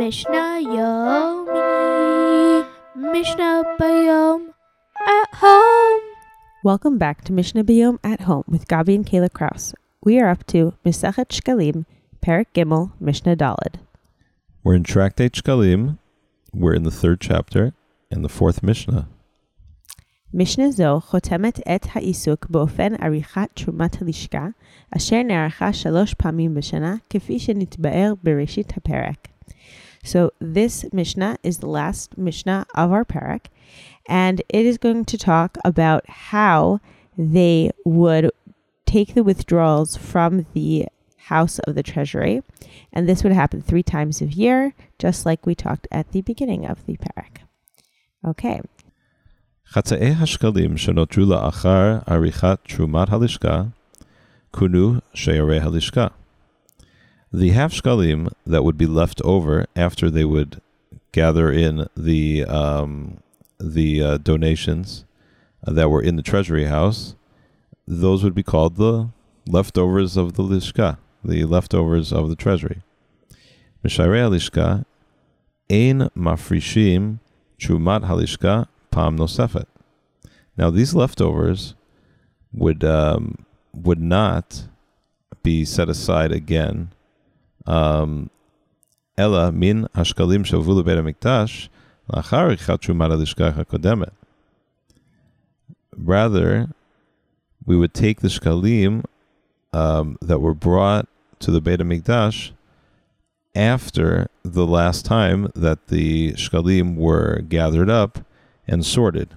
Mishnah Yomi, Mishnah Bayom at home. Welcome back to Mishnah Biyom at Home with Gabi and Kayla Kraus. We are up to Mesechet Shkalim, Perak Gimel, Mishnah Dalid. We're in Tractate Shkalim. We're in the third chapter and the fourth Mishnah. משנה זו חותמת את העיסוק באופן עריכת תרומת הלשכה, אשר נערכה שלוש פעמים בשנה, כפי שנתבאר בראשית הפרק. So this Mishnah is the last Mishnah of our parak, and it is going to talk about how they would take the withdrawals from the house of the treasury, and this would happen three times a year, just like we talked at the beginning of the parak. Okay, חצאי השקלים שנותרו לאחר עריכת תרומת הלשכה, כונו שיירי הלשכה. The half shkalim that would be left over after they would gather in the um, the uh, donations that were in the treasury house, those would be called the leftovers of the lishka, the leftovers of the treasury. Misharei halishka, ein mafrishim trumat halishka pam nosefet. Now these leftovers would um, would not be set aside again. Um, Ella min hashkalim shavu lebeit hamikdash lachar עריכת תרומת הלשכה הקודמת. Rather, we would take the shkalim um, that were brought to the Beit HaMikdash after the last time that the shkalim were gathered up and sorted.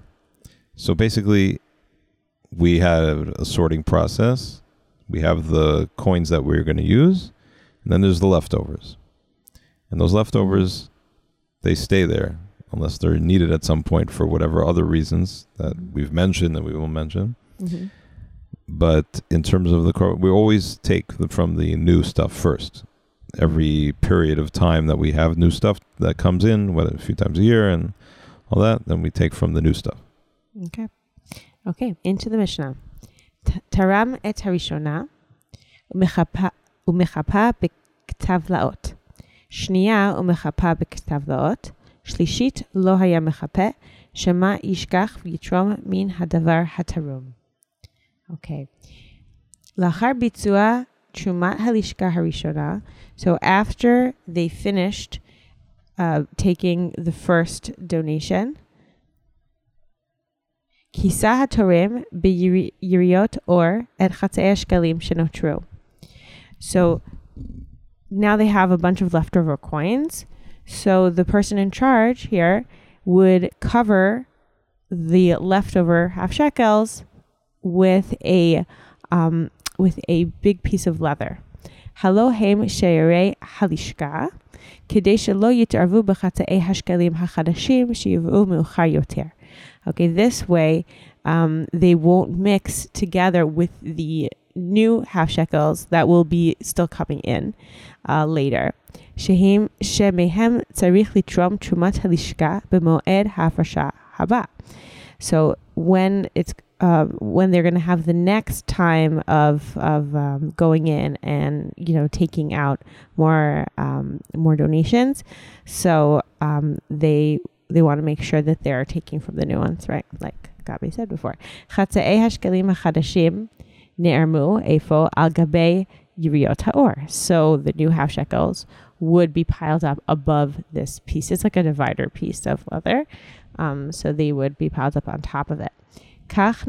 So basically, we have a sorting process. We have the coins that we're going to use, and then there's the leftovers. And those leftovers, they stay there unless they're needed at some point for whatever other reasons that we've mentioned that we will mention. Mm-hmm. But in terms of the core, we always take the, from the new stuff first. Every period of time that we have new stuff that comes in, whether a few times a year and all that, then we take from the new stuff. Okay. Okay, into the Mishnah. Taram et harishona, ומחפה, ומחפה בכתב לאות. שנייה ומחפה בכתב לאות. שלישית לא היה מחפה, שמא ישכח ויתרום מן הדבר התרום. אוקיי. לאחר ביצוע תרומת הלשכה הראשונה, so after they finished uh, taking the first donation, כיסה התורם ביריות אור את חצאי השקלים שנותרו. So now they have a bunch of leftover coins. So the person in charge here would cover the leftover half shekels with a um, with a big piece of leather. הלא הם שיירי הלשכה, כדי שלא יתערבו בחטאי השקלים החדשים שיובאו מאוחר יותר. Okay, this way um, they won't mix together with the new half shekels that will be still coming in uh, later. שהם, שמהם צריך לתרום תרומת הלשכה במועד ההפרשה הבא. So when it's uh, when they're going to have the next time of of um, going in and you know taking out more um, more donations, so um, they they want to make sure that they're taking from the new ones, right? Like Gabi said before. Ne'ermu Efo Al Gabe Yiriot Haor. So the new half shekels would be piled up above this piece. It's like a divider piece of leather. Um, so they would be piled up on top of it. And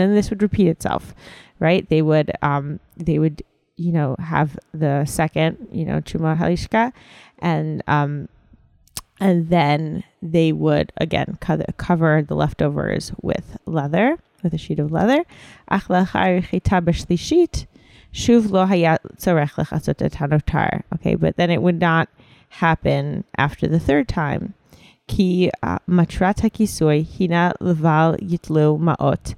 then this would repeat itself, right? They would, um, they would, you know, have the second, you know, chuma halishka, and um, and then they would again co- cover the leftovers with leather, with a sheet of leather. Okay, but then it would not happen after the third time. Ki uh, matrat hakisui hina leval yitlo maot.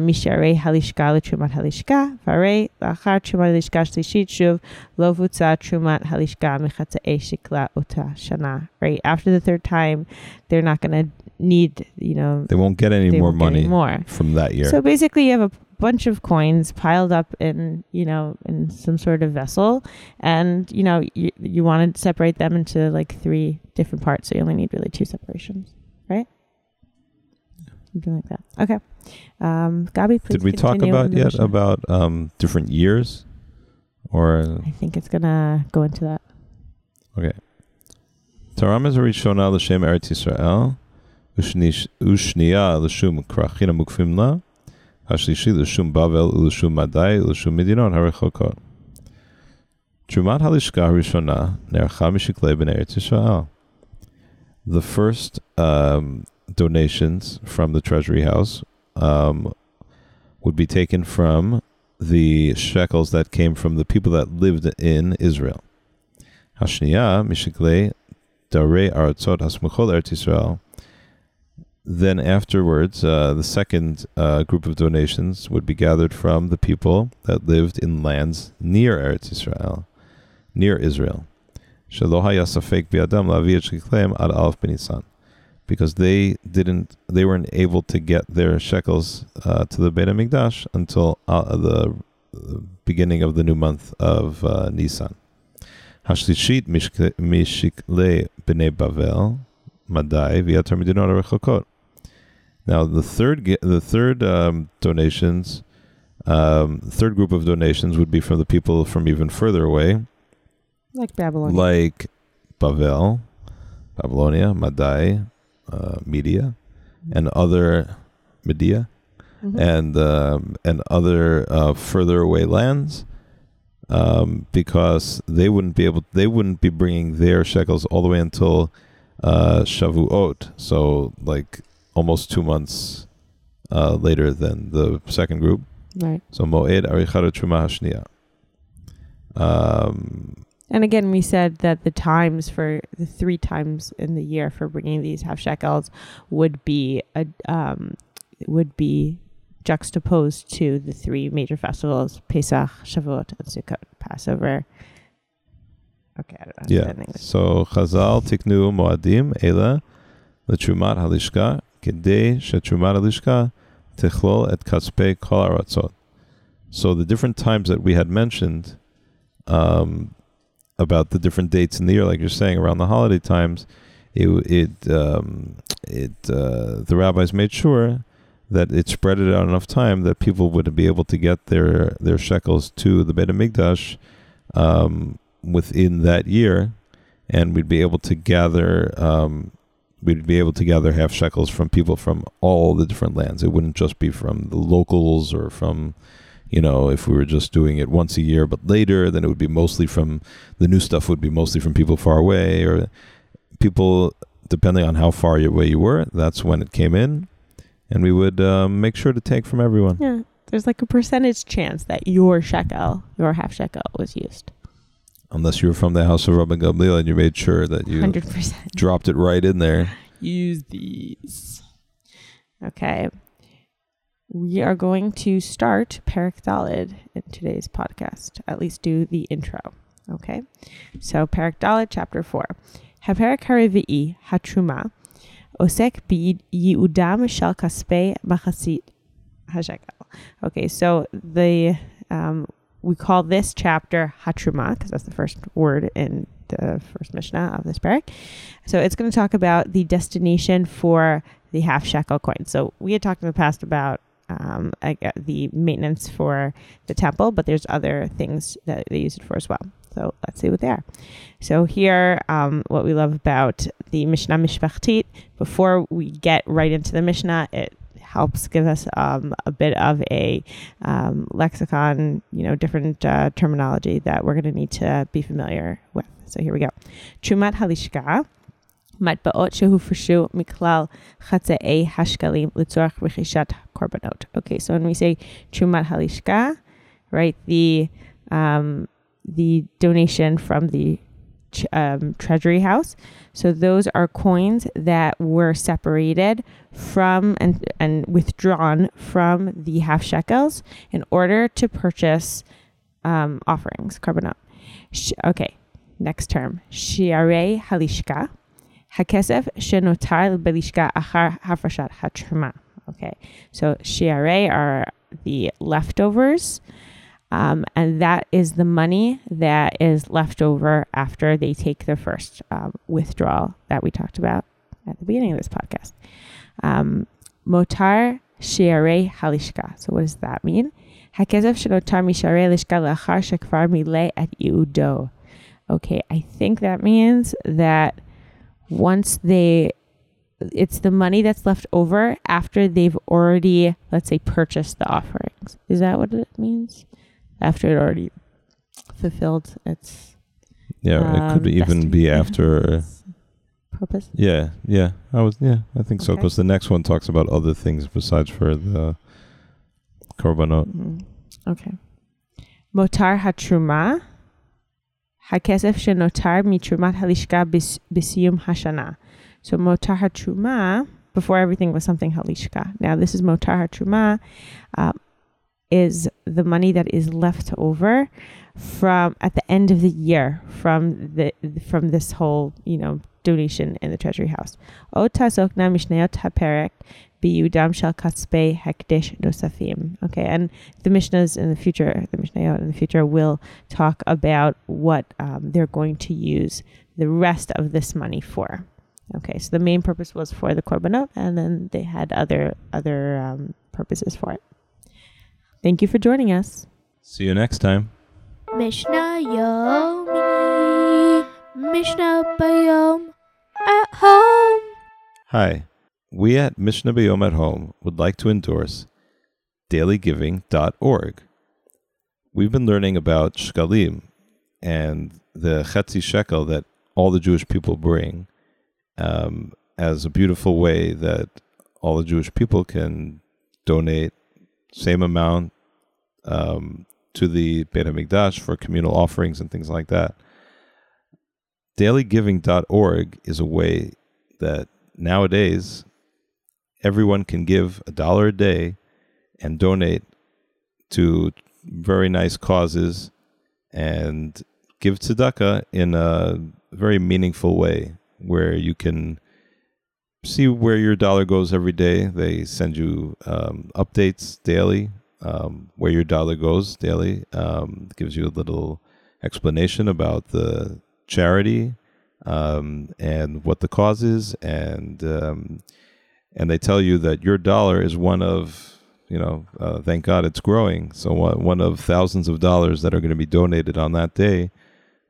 משערי הלשכה לתרומת הלשכה, והרי לאחר תרומת הלשכה שלישית שוב לא בוצעה תרומת הלשכה מחצאי שקלה אותה שנה. Right, after the third time, they're not going to need, you know, They won't get any they more won't get money any more. from that year. So basically, you have a bunch of coins piled up in you know in some sort of vessel, and you know you you want to separate them into like three different parts, so you only need really two separations, right? Something like that. Okay. Um, Gabi, please. Did we talk about yet about um, different years? Or I think it's gonna go into that. okay. Taram is Rishona l'shem Eretz Yisrael, ushniya l'shum krachina mukfim la, hashlishi l'shum Bavel Madai Midinot harechokot. Trumat halishka Rishona nercha mishiklei ben Eretz Yisrael. The first um, donations from the treasury house um, would be taken from the shekels that came from the people that lived in Israel. Hashniya aratzot hasmuchol eretz. Then afterwards, uh, the second uh, group of donations would be gathered from the people that lived in lands near Eretz Yisrael, near Israel. Shelo haya safek bi'adam ad alf benisan. Because they didn't, they weren't able to get their shekels uh, to the Beit Hamikdash until uh, the the beginning of the new month of uh, Nisan. Hashlishit mishikle b'nei Bavel Madai v'yatar medinot harechokot. Now the third the third um, donations, um, third group of donations would be from the people from even further away, Like Babylon. like Bavel, Babylonia, Madai, uh, Media, and other Media Mhm. and um, and other uh, further away lands, um, because they wouldn't be able, they wouldn't be bringing their shekels all the way until uh, Shavuot, so like almost two months uh, later than the second group. right. So Moed Arichat Truma Hashniya. Um, And again, we said that the times for the three times in the year for bringing these half shekels would be a um, would be juxtaposed to the three major festivals: Pesach, Shavuot, and Sukkot. Passover. Okay, I don't know. how to say yeah. that in English. So Chazal tiknu moadim ela halishka kedei shetrumat halishka tichlol et katzpei kol aratzot. So the different times that we had mentioned um, about the different dates in the year, like you're saying, around the holiday times, it it um, it uh, the rabbis made sure that it spread it out enough time that people would be able to get their their shekels to the Beit Hamikdash um, within that year, and we'd be able to gather um, we'd be able to gather half shekels from people from all the different lands. It wouldn't just be from the locals or from you know if we were just doing it once a year but later then it would be mostly from the new stuff would be mostly from people far away or people depending on how far away you were that's when it came in and we would um, make sure to take from everyone Yeah, there's like a percentage chance that your shekel, your half shekel, was used. unless you were from the house of Rabbi Gamliel and you made sure that you Hundred percent. dropped it right in there use these. Okay. We are going to start Perik Dalid in today's podcast, at least do the intro. Okay. So Perik Dalid, chapter 4. Haperik Harivi'i Hatruma Osek Bid Yiudam Shal Kaspe Machasit Hashekel. Okay, so the um, we call this chapter Hatruma because that's the first word in the first Mishnah of this parak. So it's going to talk about the destination for the half shekel coin. So we had talked in the past about um, I got the maintenance for the temple, but there's other things that they use it for as well. So let's see what they are. So here, um, what we love about the Mishnah Mishpachtit, before we get right into the Mishnah, it helps give us um, a bit of a um, lexicon, you know, different uh, terminology that we're going to need to be familiar with. So here we go. Trumat halishka, matbaot שהופרשו מכלל חצאי השקלים לצורך רכישת korbanot. Okay, so when we say chumat halishka, right, the um, the donation from the um, treasury house. So those are coins that were separated from and and withdrawn from the half shekels in order to purchase um, offerings, korbanot. Sh- okay, next term. Shiare halishka. Hakesef shenotar belishka achar hafrashat hatrma. Okay, so shiare are the leftovers. Um, and that is the money that is left over after they take the first um, withdrawal that we talked about at the beginning of this podcast. Um, motar shiare halishka. So, what does that mean? Hakesef shenotar mishare lishka lachar shekfar mile at Okay, I think that means that once they it's the money that's left over after they've already, let's say, purchased the offerings. Is that what it means? After it already fulfilled its Yeah, it could Um, even best- be yeah. after. purpose. Yeah, yeah. I was. Yeah, I think so. Okay. Because the next one talks about other things besides for the korbanot. Mhm. Okay. מותר התרומה, הכסף שנותר מתרומת הלשכה בס- בסיום השנה. So motaha truma, before everything was something halishka. Now this is motaha truma, uh, is the money that is left over from at the end of the year from the from this whole you know donation in the treasury house. Ota sokna haperek biyudam shel katzbei hekdesh nosafim. Okay, and the mishnahs in the future, the mishnayot in the future will talk about what um, they're going to use the rest of this money for. Okay, so the main purpose was for the korbanot, and then they had other other um, purposes for it. Thank you for joining us. See you next time. Mishnah Yomi. Mishnah Bayom. At home. Hi, we at Mishnah B'Yom at Home would like to endorse dailygiving.org. We've been learning about shkalim and the chetzi shekel that all the Jewish people bring um, as a beautiful way that all the Jewish people can donate same amount um, to the Beit HaMikdash for communal offerings and things like that. dailygiving.org is a way that nowadays everyone can give a dollar a day and donate to very nice causes and give tzedakah in a very meaningful way where you can see where your dollar goes every day. They send you um, updates daily um, where your dollar goes daily. Um, gives you a little explanation about the charity um, and what the cause is, and um, and they tell you that your dollar is one of you know, uh, thank God it's growing. So one, one of thousands of dollars that are going to be donated on that day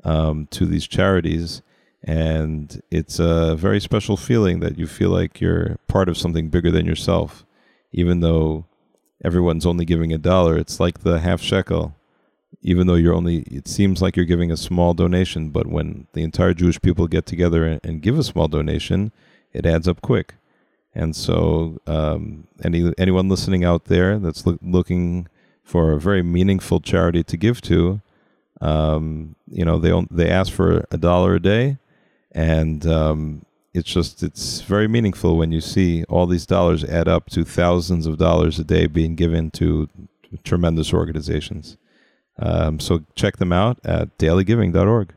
um, to these charities, and it's a very special feeling that you feel like you're part of something bigger than yourself, even though everyone's only giving a dollar. It's like the half shekel even though you're only it seems like you're giving a small donation but when the entire jewish people get together and, give a small donation it adds up quick and so um, any anyone listening out there that's loo- looking for a very meaningful charity to give to um, you know they they ask for a dollar a day and um, it's just it's very meaningful when you see all these dollars add up to thousands of dollars a day being given to tremendous organizations um, so check them out at dailygiving.org.